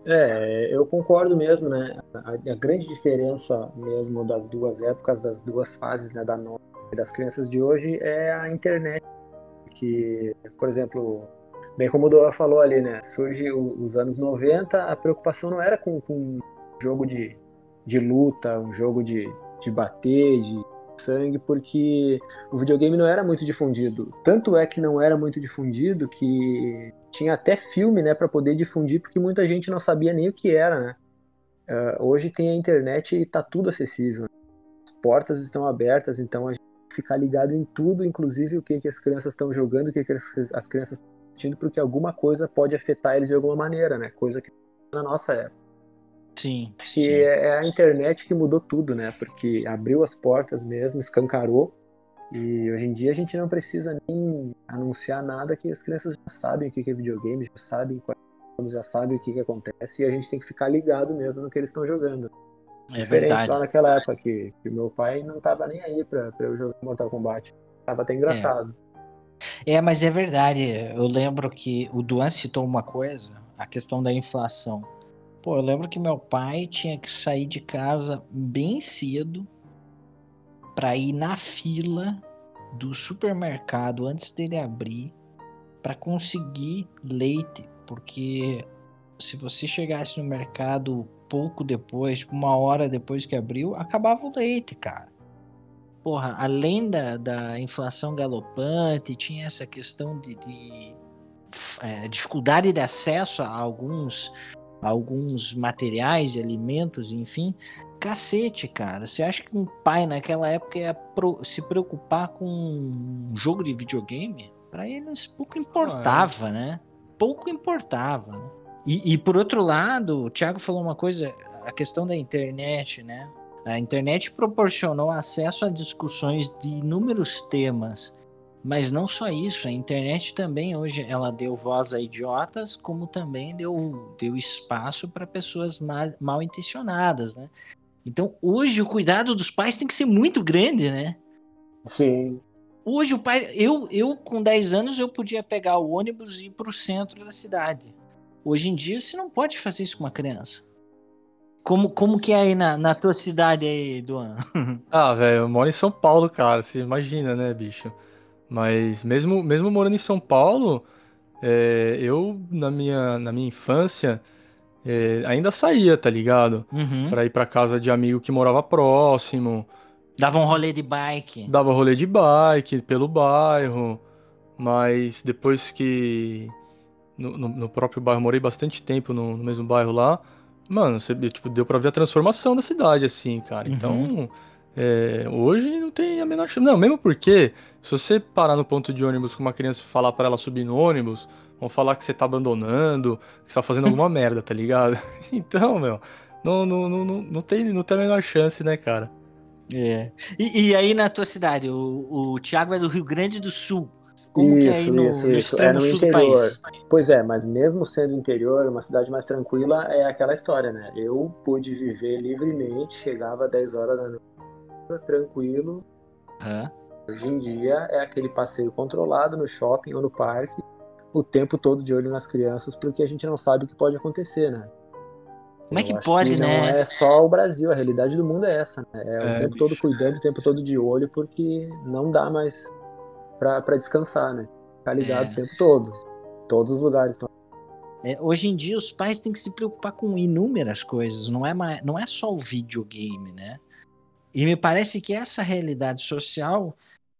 É, eu concordo mesmo, né? A, a grande diferença mesmo das duas épocas, das duas fases, né, da das crianças de hoje é a internet. Que, por exemplo, bem como o Doa falou ali, né? Surge o- os anos 90, a preocupação não era com, com jogo de, de luta, um jogo de, de bater, de sangue, porque o videogame não era muito difundido. Tanto é que não era muito difundido que tinha até filme, né, para poder difundir, porque muita gente não sabia nem o que era, né? Uh, hoje tem a internet e tá tudo acessível. As portas estão abertas, então a gente ficar ligado em tudo, inclusive o que, que as crianças estão jogando, o que, que as, as crianças estão assistindo, porque alguma coisa pode afetar eles de alguma maneira, né? Coisa que na nossa época. Sim. Que sim. é a internet que mudou tudo, né? Porque abriu as portas mesmo, escancarou. E hoje em dia a gente não precisa nem anunciar nada que as crianças já sabem o que é videogame, já sabem já sabem o que, que acontece e a gente tem que ficar ligado mesmo no que eles estão jogando. É Diferente verdade. lá naquela época que, que meu pai não tava nem aí pra, pra eu jogar Mortal Kombat. Tava até engraçado. É, mas é verdade. Eu lembro que o Duan citou uma coisa, a questão da inflação. Pô, eu lembro que meu pai tinha que sair de casa bem cedo para ir na fila do supermercado antes dele abrir para conseguir leite, porque se você chegasse no mercado pouco depois, uma hora depois que abriu, acabava o leite, cara. Porra, além da, da inflação galopante, tinha essa questão de, de é, dificuldade de acesso a alguns, alguns materiais e alimentos, enfim. Cacete, cara. Você acha que um pai naquela época ia se preocupar com um jogo de videogame? Para eles pouco importava, né? Pouco importava. E, e, por outro lado, o Thiago falou uma coisa, a questão da internet, né? A internet proporcionou acesso a discussões de inúmeros temas, mas não só isso, a internet também hoje ela deu voz a idiotas, como também deu, deu espaço para pessoas mal, mal intencionadas, né? Então hoje o cuidado dos pais tem que ser muito grande, né? Sim. Hoje o pai, eu, eu com 10 anos eu podia pegar o ônibus e ir para o centro da cidade. Hoje em dia você não pode fazer isso com uma criança. Como, como que é aí na, na tua cidade aí, Duan? ah, velho, eu moro em São Paulo, cara. Você imagina, né, bicho? Mas mesmo, mesmo morando em São Paulo, é, eu, na minha, na minha infância, é, ainda saía, tá ligado? Uhum. Pra ir pra casa de amigo que morava próximo. Dava um rolê de bike. Dava rolê de bike pelo bairro. Mas depois que. No, no, no próprio bairro, morei bastante tempo no, no mesmo bairro lá. Mano, você, tipo, deu pra ver a transformação da cidade, assim, cara. Uhum. É, hoje não tem a menor chance. Não, mesmo porque, se você parar no ponto de ônibus com uma criança e falar para ela subir no ônibus, vão falar que você tá abandonando, que você tá fazendo alguma merda, tá ligado? Então, meu, não, não, não, não, não, tem, não tem a menor chance, né, cara? É. E, e aí na tua cidade, o, o Thiago é do Rio Grande do Sul. Como isso, que é aí no, isso, no isso. É no sul interior. do país? Pois é, mas mesmo sendo interior, uma cidade mais tranquila, é aquela história, né? Eu pude viver livremente, chegava às 10 horas da noite, tranquilo. Hã? Hoje em dia é aquele passeio controlado no shopping ou no parque, o tempo todo de olho nas crianças, porque a gente não sabe o que pode acontecer, né? Como é que pode, que né? Não é só o Brasil, a realidade do mundo é essa, né? É, É, o tempo bicho. todo cuidando, o tempo todo de olho, porque não dá mais pra, pra descansar, né? Ficar ligado É. o tempo todo. Todos os lugares estão. É, hoje em dia os pais têm que se preocupar com inúmeras coisas, não é, mais, não é só o videogame, né? E me parece que essa realidade social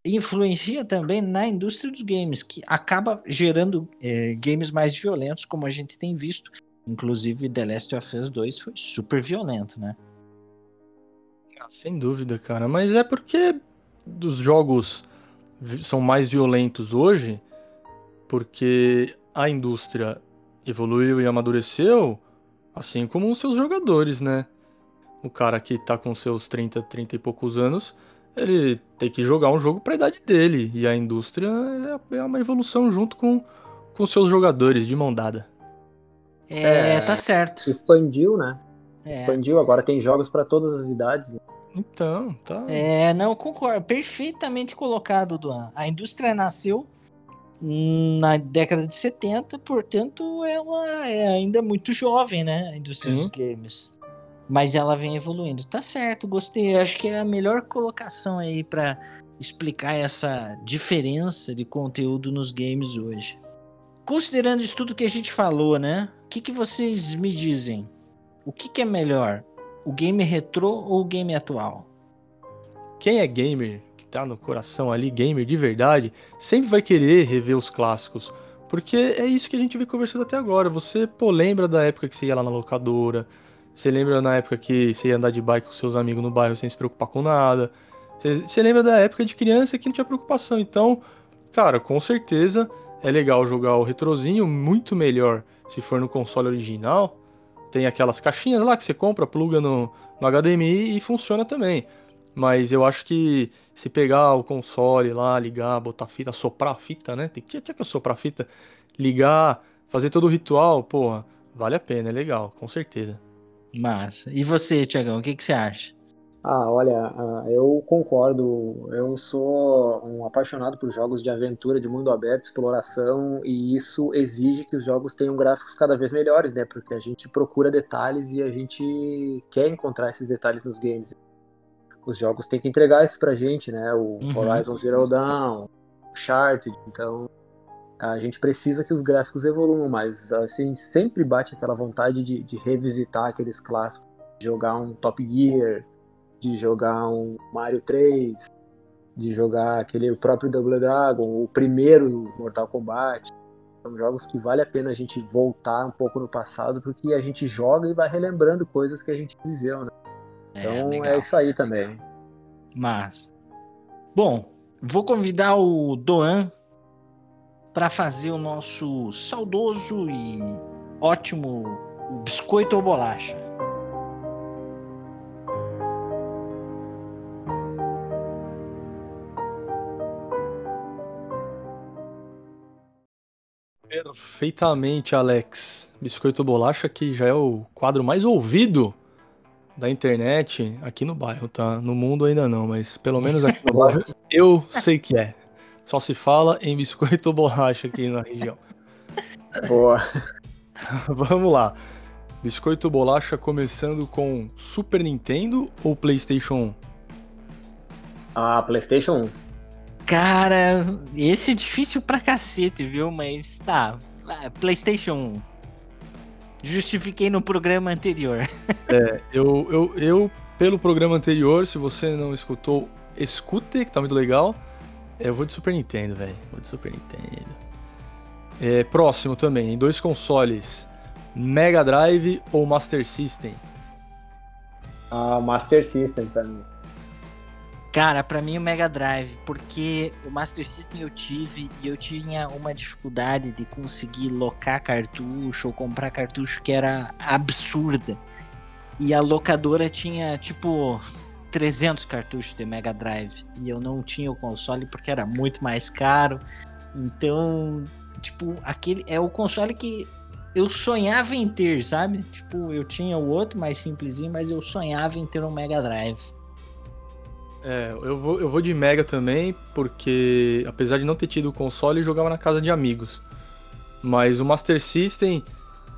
influencia também na indústria dos games, que acaba gerando é, games mais violentos, como a gente tem visto. Inclusive, The Last of Us 2 foi super violento, né? Ah, Sem dúvida, cara. Mas é porque os jogos são mais violentos hoje, porque a indústria evoluiu e amadureceu, assim como os seus jogadores, né? O cara que tá com seus 30, 30 e poucos anos, ele tem que jogar um jogo pra idade dele. E a indústria é é uma evolução junto com, com seus jogadores, de mão dada. É, É. tá certo. Expandiu, né? É. Expandiu, agora tem jogos pra todas as idades. Então, tá. É, não, concordo. Perfeitamente colocado, Duan. A indústria nasceu na década de 70, portanto, ela é ainda muito jovem, né? A indústria dos games. Mas ela vem evoluindo. Tá certo, gostei. Acho que é a melhor colocação aí pra explicar essa diferença de conteúdo nos games hoje. Considerando isso tudo que a gente falou, né? O que, que vocês me dizem? O que, que é melhor? O game retrô ou o game atual? quem é gamer, que tá no coração ali, gamer de verdade, sempre vai querer rever os clássicos. Porque é isso que a gente vem conversando até agora. Você, pô, lembra da época que você ia lá na locadora, você lembra na época que você ia andar de bike com seus amigos no bairro sem se preocupar com nada. Você, lembra da época de criança que não tinha preocupação. Então, cara, com certeza é legal jogar o retrozinho, muito melhor se for no console original. Tem aquelas caixinhas lá que você compra, pluga no, no HDMI e funciona também. Mas eu acho que se pegar o console lá, ligar, botar fita, soprar a fita, né? Tem que, tinha que soprar a fita, ligar, fazer todo o ritual, porra, vale a pena, é legal, com certeza. Massa. E você, Tiagão, o que, que você acha? Ah, olha, ah, eu concordo. Eu sou um apaixonado por jogos de aventura, de mundo aberto, exploração, e isso exige que os jogos tenham gráficos cada vez melhores, né? Porque a gente procura detalhes e a gente quer encontrar esses detalhes nos games. Os jogos têm que entregar isso pra gente, né? O uhum. Horizon Zero Dawn, o Uncharted, então a gente precisa que os gráficos evoluam, mas assim, sempre bate aquela vontade de, de revisitar aqueles clássicos, de jogar um Top Gear, de jogar um Mario 3, de jogar aquele o próprio Double Dragon, o primeiro Mortal Kombat. São jogos que vale a pena a gente voltar um pouco no passado, porque a gente joga e vai relembrando coisas que a gente viveu, né? É, então é, é isso aí também. Mas, bom, vou convidar o Doan para fazer o nosso saudoso e ótimo biscoito ou bolacha. Perfeitamente, Alex. Biscoito ou bolacha que já é o quadro mais ouvido da internet aqui no bairro, tá? No mundo ainda não, mas pelo menos aqui no bairro eu sei que é. Só se fala em biscoito ou bolacha aqui na região. Boa. Vamos lá. Biscoito ou bolacha começando com Super Nintendo ou PlayStation 1? Ah, PlayStation 1. Cara, esse é difícil pra cacete, viu? Mas tá. PlayStation 1. Justifiquei no programa anterior. É, eu, eu, eu, pelo programa anterior, se você não escutou, escute, que tá muito legal. Eu vou de Super Nintendo, velho. Vou de Super Nintendo. É, próximo também, em dois consoles: Mega Drive ou Master System? Ah, Master System pra mim. Cara, para mim o Mega Drive, porque o Master System eu tive e eu tinha uma dificuldade de conseguir locar cartucho ou comprar cartucho que era absurda. E a locadora tinha tipo 300 cartuchos de Mega Drive e eu não tinha o console porque era muito mais caro. Então, tipo, aquele é o console que eu sonhava em ter, sabe? Tipo, eu tinha o outro mais simplesinho, mas eu sonhava em ter um Mega Drive. É, eu vou, eu vou de Mega também, porque apesar de não ter tido o console, eu jogava na casa de amigos. Mas o Master System,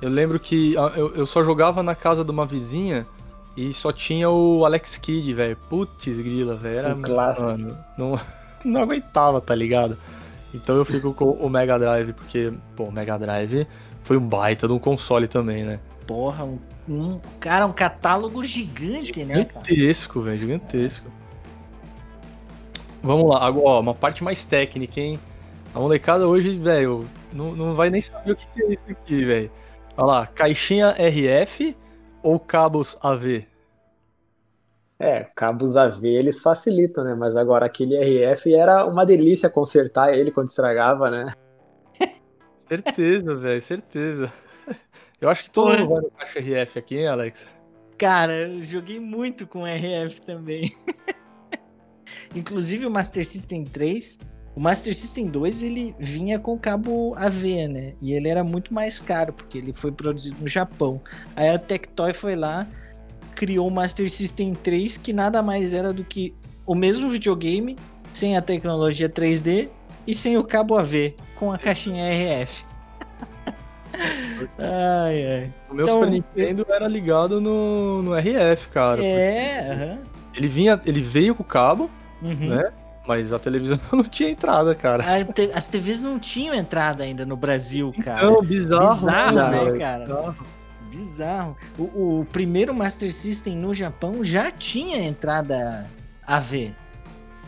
eu lembro que ah, eu, eu só jogava na casa de uma vizinha e só tinha o Alex Kidd, velho. Putz, grila, velho. Era. Um clássico. Mano, não, não aguentava, tá ligado? Então eu fico com o Mega Drive, porque, pô, o Mega Drive foi um baita de um console também, né? Porra, um, um cara, um catálogo gigante, gigantesco, né? Gigantesco, velho, gigantesco. Vamos lá, agora, ó, uma parte mais técnica, hein? A molecada hoje, velho, não, não vai nem saber o que é isso aqui, velho. Olha lá, caixinha RF ou cabos AV? É, cabos AV eles facilitam, né? Mas agora aquele RF era uma delícia consertar ele quando estragava, né? certeza, velho, certeza. Eu acho que todo mundo vai no caixa RF aqui, hein, Alex? Cara, eu joguei muito com RF também. Inclusive o Master System 3, o Master System 2 ele vinha com cabo AV, né? E ele era muito mais caro, porque ele foi produzido no Japão. Aí a Tectoy foi lá, criou o Master System 3, que nada mais era do que o mesmo videogame, sem a tecnologia 3D e sem o cabo AV, com a caixinha RF. ai, ai. O meu então, Super Nintendo eu... era ligado no, no RF, cara. É, -huh. ele vinha, ele veio com o cabo, uhum. né? Mas a televisão não tinha entrada, cara. Te, as TVs não tinham entrada ainda no Brasil, cara. Não, bizarro. Bizarro, né, né cara? Bizarro. bizarro. O, o, primeiro Master System no Japão já tinha entrada AV.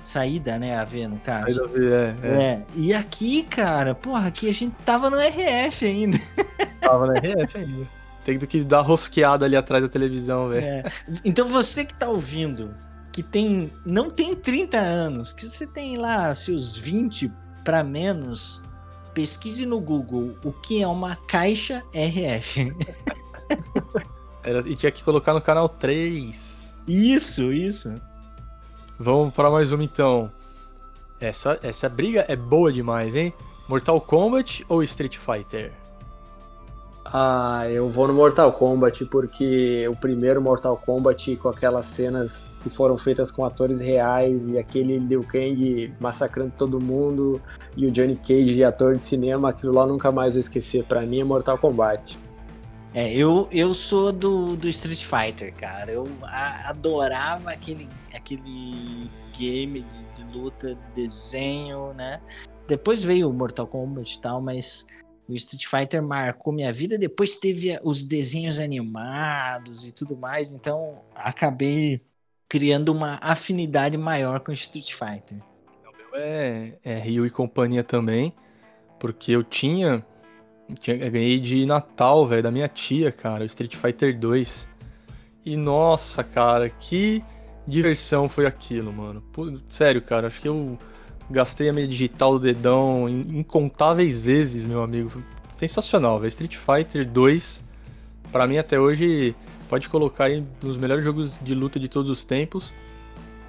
Saída, né, AV no caso. Saída AV, é, é. é. E aqui, cara, porra, aqui a gente tava no RF ainda. Tava no RF ainda. Tem que dar rosqueada ali atrás da televisão, velho. É. Então você que tá ouvindo, que tem não tem 30 anos, que você tem lá seus 20 para menos, pesquise no Google o que é uma caixa RF. Era, e tinha que colocar no canal 3. Isso, isso. Vamos para mais uma então. Essa, essa briga é boa demais, hein? Mortal Kombat ou Street Fighter? Ah, eu vou no Mortal Kombat porque o primeiro Mortal Kombat com aquelas cenas que foram feitas com atores reais e aquele Liu Kang massacrando todo mundo e o Johnny Cage de ator de cinema, aquilo lá nunca mais vou esquecer. Para mim é Mortal Kombat. É, eu, eu sou do, do Street Fighter, cara. Eu a, adorava aquele, aquele game de, de luta, desenho, né? Depois veio o Mortal Kombat e tal, mas o Street Fighter marcou minha vida. Depois teve os desenhos animados e tudo mais. Então acabei criando uma afinidade maior com o Street Fighter. Meu é, é Rio e companhia também. Porque eu tinha. tinha eu ganhei de Natal, velho, da minha tia, cara, o Street Fighter 2. E nossa, cara, que diversão foi aquilo, mano. Pô, sério, cara, acho que eu Gastei a minha digital do dedão incontáveis vezes, meu amigo. Sensacional, velho. Street Fighter 2, para mim até hoje, pode colocar aí nos melhores jogos de luta de todos os tempos.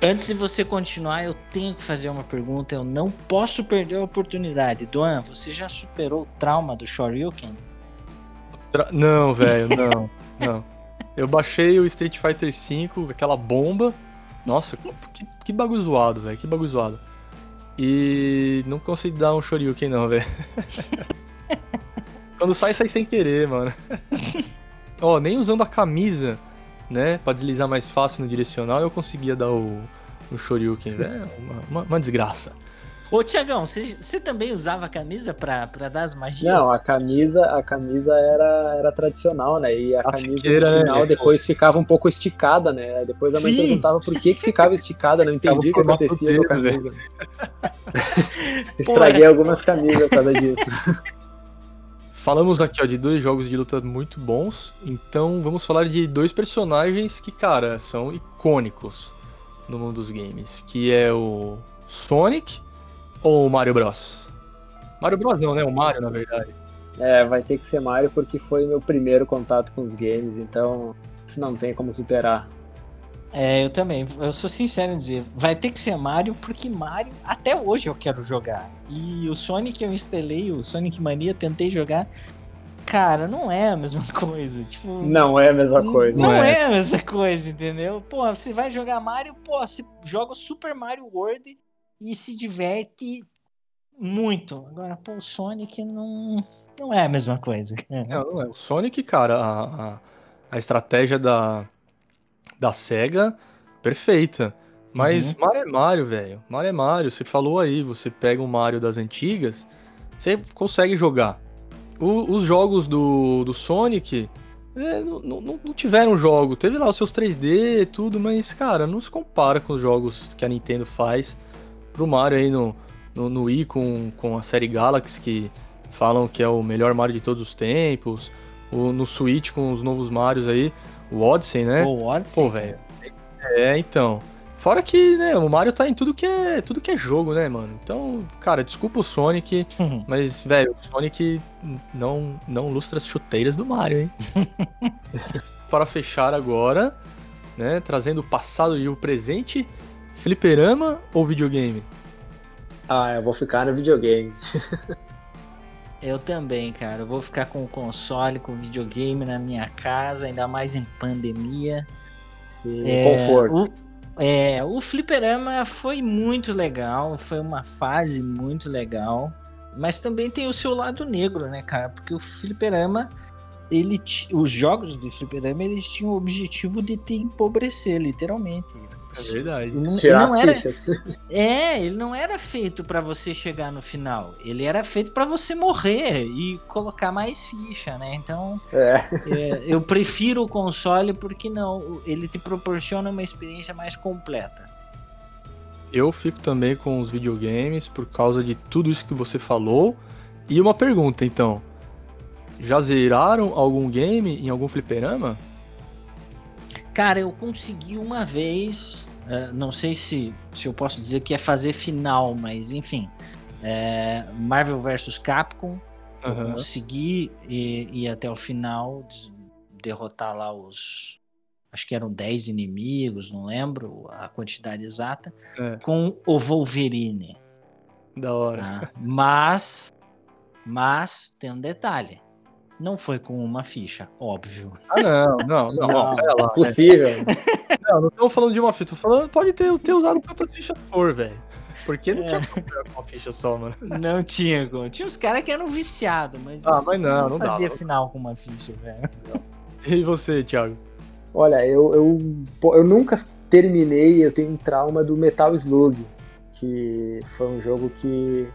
Antes de você continuar, eu tenho que fazer uma pergunta. Eu não posso perder a oportunidade. Duan, você já superou o trauma do Shoryuken? Tra... Não, velho, não, não. Eu baixei o Street Fighter V, aquela bomba. Nossa, que, que bagulho zoado, velho. Que bagulho zoado. E não consegui dar um Shoryuken não, velho. Quando sai, sai sem querer, mano. Ó, nem usando a camisa, né, pra deslizar mais fácil no direcional, eu conseguia dar o, o Shoryuken, velho. Uma, uma, uma desgraça. Ô, Tiagão, você também usava a camisa pra, pra dar as magias? Não, a camisa, a camisa era, era tradicional, né? E a, a camisa fiqueira, no né? final né? depois ficava um pouco esticada, né? Depois a mãe Sim. perguntava por que, que ficava esticada, não entendi o que acontecia com a camisa. Estraguei algumas camisas por causa disso. Falamos aqui ó, de dois jogos de luta muito bons, então vamos falar de dois personagens que, cara, são icônicos no mundo dos games, que é o Sonic ou o Mario Bros? Mario Bros não, né? O Mario, na verdade. É, vai ter que ser Mario porque foi meu primeiro contato com os games, então isso não tem como superar. É, eu também. Eu sou sincero em dizer, vai ter que ser Mario porque Mario até hoje eu quero jogar. E o Sonic eu instalei, o Sonic Mania, tentei jogar. Cara, não é a mesma coisa. Tipo, não é a mesma coisa. Não, não é. é. a mesma coisa, entendeu? Pô, você vai jogar Mario, pô, você joga o Super Mario World e se diverte muito. Agora, pô, o Sonic não, não é a mesma coisa. Não, não é. O Sonic, cara, a, a, a estratégia da, da SEGA, perfeita. Mas uhum. Mario é Mario, velho. Mario é Mario. Você falou aí, você pega o Mario das antigas, você consegue jogar. O, os jogos do, do Sonic é, não, não, não, tiveram jogo. Teve lá os seus 3D e tudo, mas, cara, não se compara com os jogos que a Nintendo faz pro Mario aí no, no, no Wii com, com a série Galaxy, que falam que é o melhor Mario de todos os tempos. O, no Switch com os novos Marios aí, o Odyssey, né? O Odyssey. Pô, velho. É, então. Fora que, né, o Mario tá em tudo que é, tudo que é jogo, né, mano? Então, cara, desculpa o Sonic, uhum. mas, velho, o Sonic não, não lustra as chuteiras do Mario, hein? Para fechar agora, né, trazendo o passado e o presente, Fliperama ou videogame? Ah, eu vou ficar no videogame. eu também, cara. Eu vou ficar com o console, com o videogame na minha casa, ainda mais em pandemia. Sim, é, conforto. O, é, o fliperama foi muito legal, foi uma fase muito legal. Mas também tem o seu lado negro, né, cara? Porque o fliperama, ele, os jogos do fliperama, eles tinham o objetivo de te empobrecer, literalmente. É verdade. Ele não, ele não era, é, ele não era feito para você chegar no final. Ele era feito para você morrer e colocar mais ficha, né? Então, é. É, eu prefiro o console porque não, ele te proporciona uma experiência mais completa. eu fico também com os videogames por causa de tudo isso que você falou. E uma pergunta, então. Já zeraram algum game em algum fliperama? Cara, eu consegui uma vez. Uh, não sei se, se eu posso dizer que é fazer final, mas enfim. É, Marvel vs Capcom. Uhum. consegui ir, ir até o final, derrotar lá os. Acho que eram 10 inimigos, não lembro a quantidade exata. É. Com o Wolverine. Da hora. Ah, mas. Mas tem um detalhe não foi com uma ficha, óbvio. Ah, não, não, não. não, é possível. Não, não estamos falando de uma ficha, tô falando, pode ter, ter usado quantas fichas for, velho. Porque não é. tinha com uma ficha só, mano. Não tinha como. Tinha uns caras que eram viciados, mas, ah, mas não, não, não fazia dava. final com uma ficha, velho. E você, Thiago? Olha, eu, eu, eu nunca terminei, eu tenho um trauma do Metal Slug, que foi um jogo que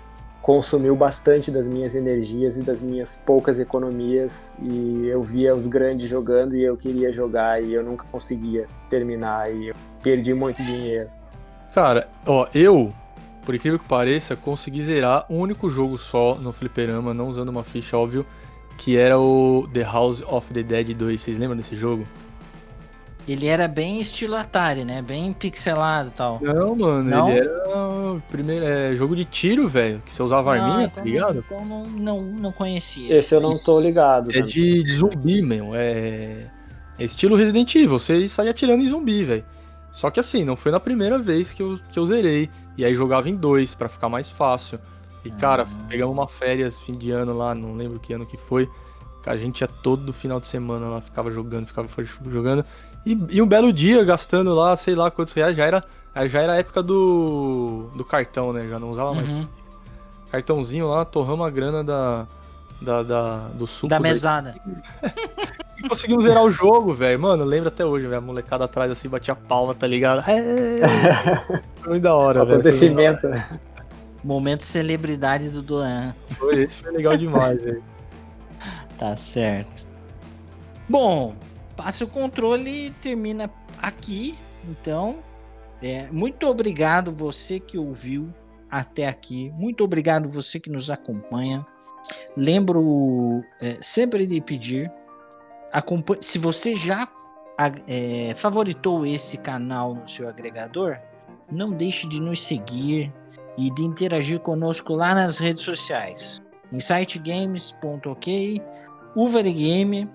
consumiu bastante das minhas energias e das minhas poucas economias e eu via os grandes jogando e eu queria jogar e eu nunca conseguia terminar e eu perdi muito dinheiro. Cara, ó, eu, por incrível que pareça, consegui zerar um único jogo só no fliperama, não usando uma ficha, óbvio, que era o The House of the Dead 2. Vocês lembram desse jogo? Ele era bem estilo Atari, né? Bem pixelado e tal. Não, mano, não? ele era primeiro, é, jogo de tiro, velho. Que você usava ah, arminha, tá então, tá ligado? Então não, não, não conhecia. Esse eu não tô ligado. É de, de, zumbi, meu. É, é estilo Resident Evil. Você saía atirando em zumbi, velho. Só que assim, não foi na primeira vez que eu, que eu zerei. E aí jogava em dois para ficar mais fácil. E, cara, ah. pegamos uma férias fim de ano lá, não lembro que ano que foi. A gente ia todo final de semana lá, ficava jogando, ficava jogando. E, e, um belo dia, gastando lá, sei lá quantos reais, já era, já era a época do, do cartão, né? Já não usava uhum. mais cartãozinho lá, torramos a grana da, da, da do suco. Da mesada. e conseguimos zerar o jogo, velho. Mano, lembro até hoje, velho. A molecada atrás assim batia palma, tá ligado? É, foi muito da hora, velho. Acontecimento, né? Momento celebridade do Doan. Foi, esse foi legal demais, velho. Tá certo. Bom, passa o controle e termina aqui. Então, é, muito obrigado você que ouviu até aqui. Muito obrigado você que nos acompanha. Lembro é, sempre de pedir, se você já é, favoritou esse canal no seu agregador, não deixe de nos seguir e de interagir conosco lá nas redes sociais. insightgames.ok, Uvergame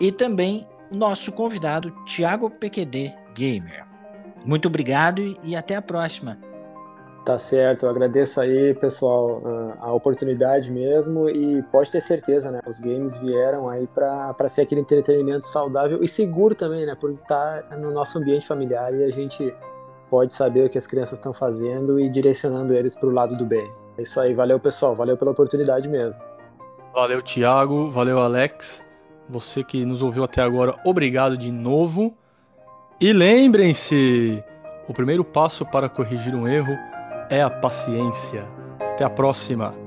e também nosso convidado Thiago PQD Gamer. Muito obrigado e até a próxima. Tá certo, eu agradeço aí, pessoal, a oportunidade mesmo e pode ter certeza, né? Os games vieram aí para ser aquele entretenimento saudável e seguro também, né? Por estar no nosso ambiente familiar e a gente pode saber o que as crianças estão fazendo e direcionando eles para o lado do bem. É isso aí, valeu pessoal, valeu pela oportunidade mesmo. Valeu, Thiago, valeu, Alex. Você que nos ouviu até agora, obrigado de novo. E lembrem-se: o primeiro passo para corrigir um erro é a paciência. Até a próxima!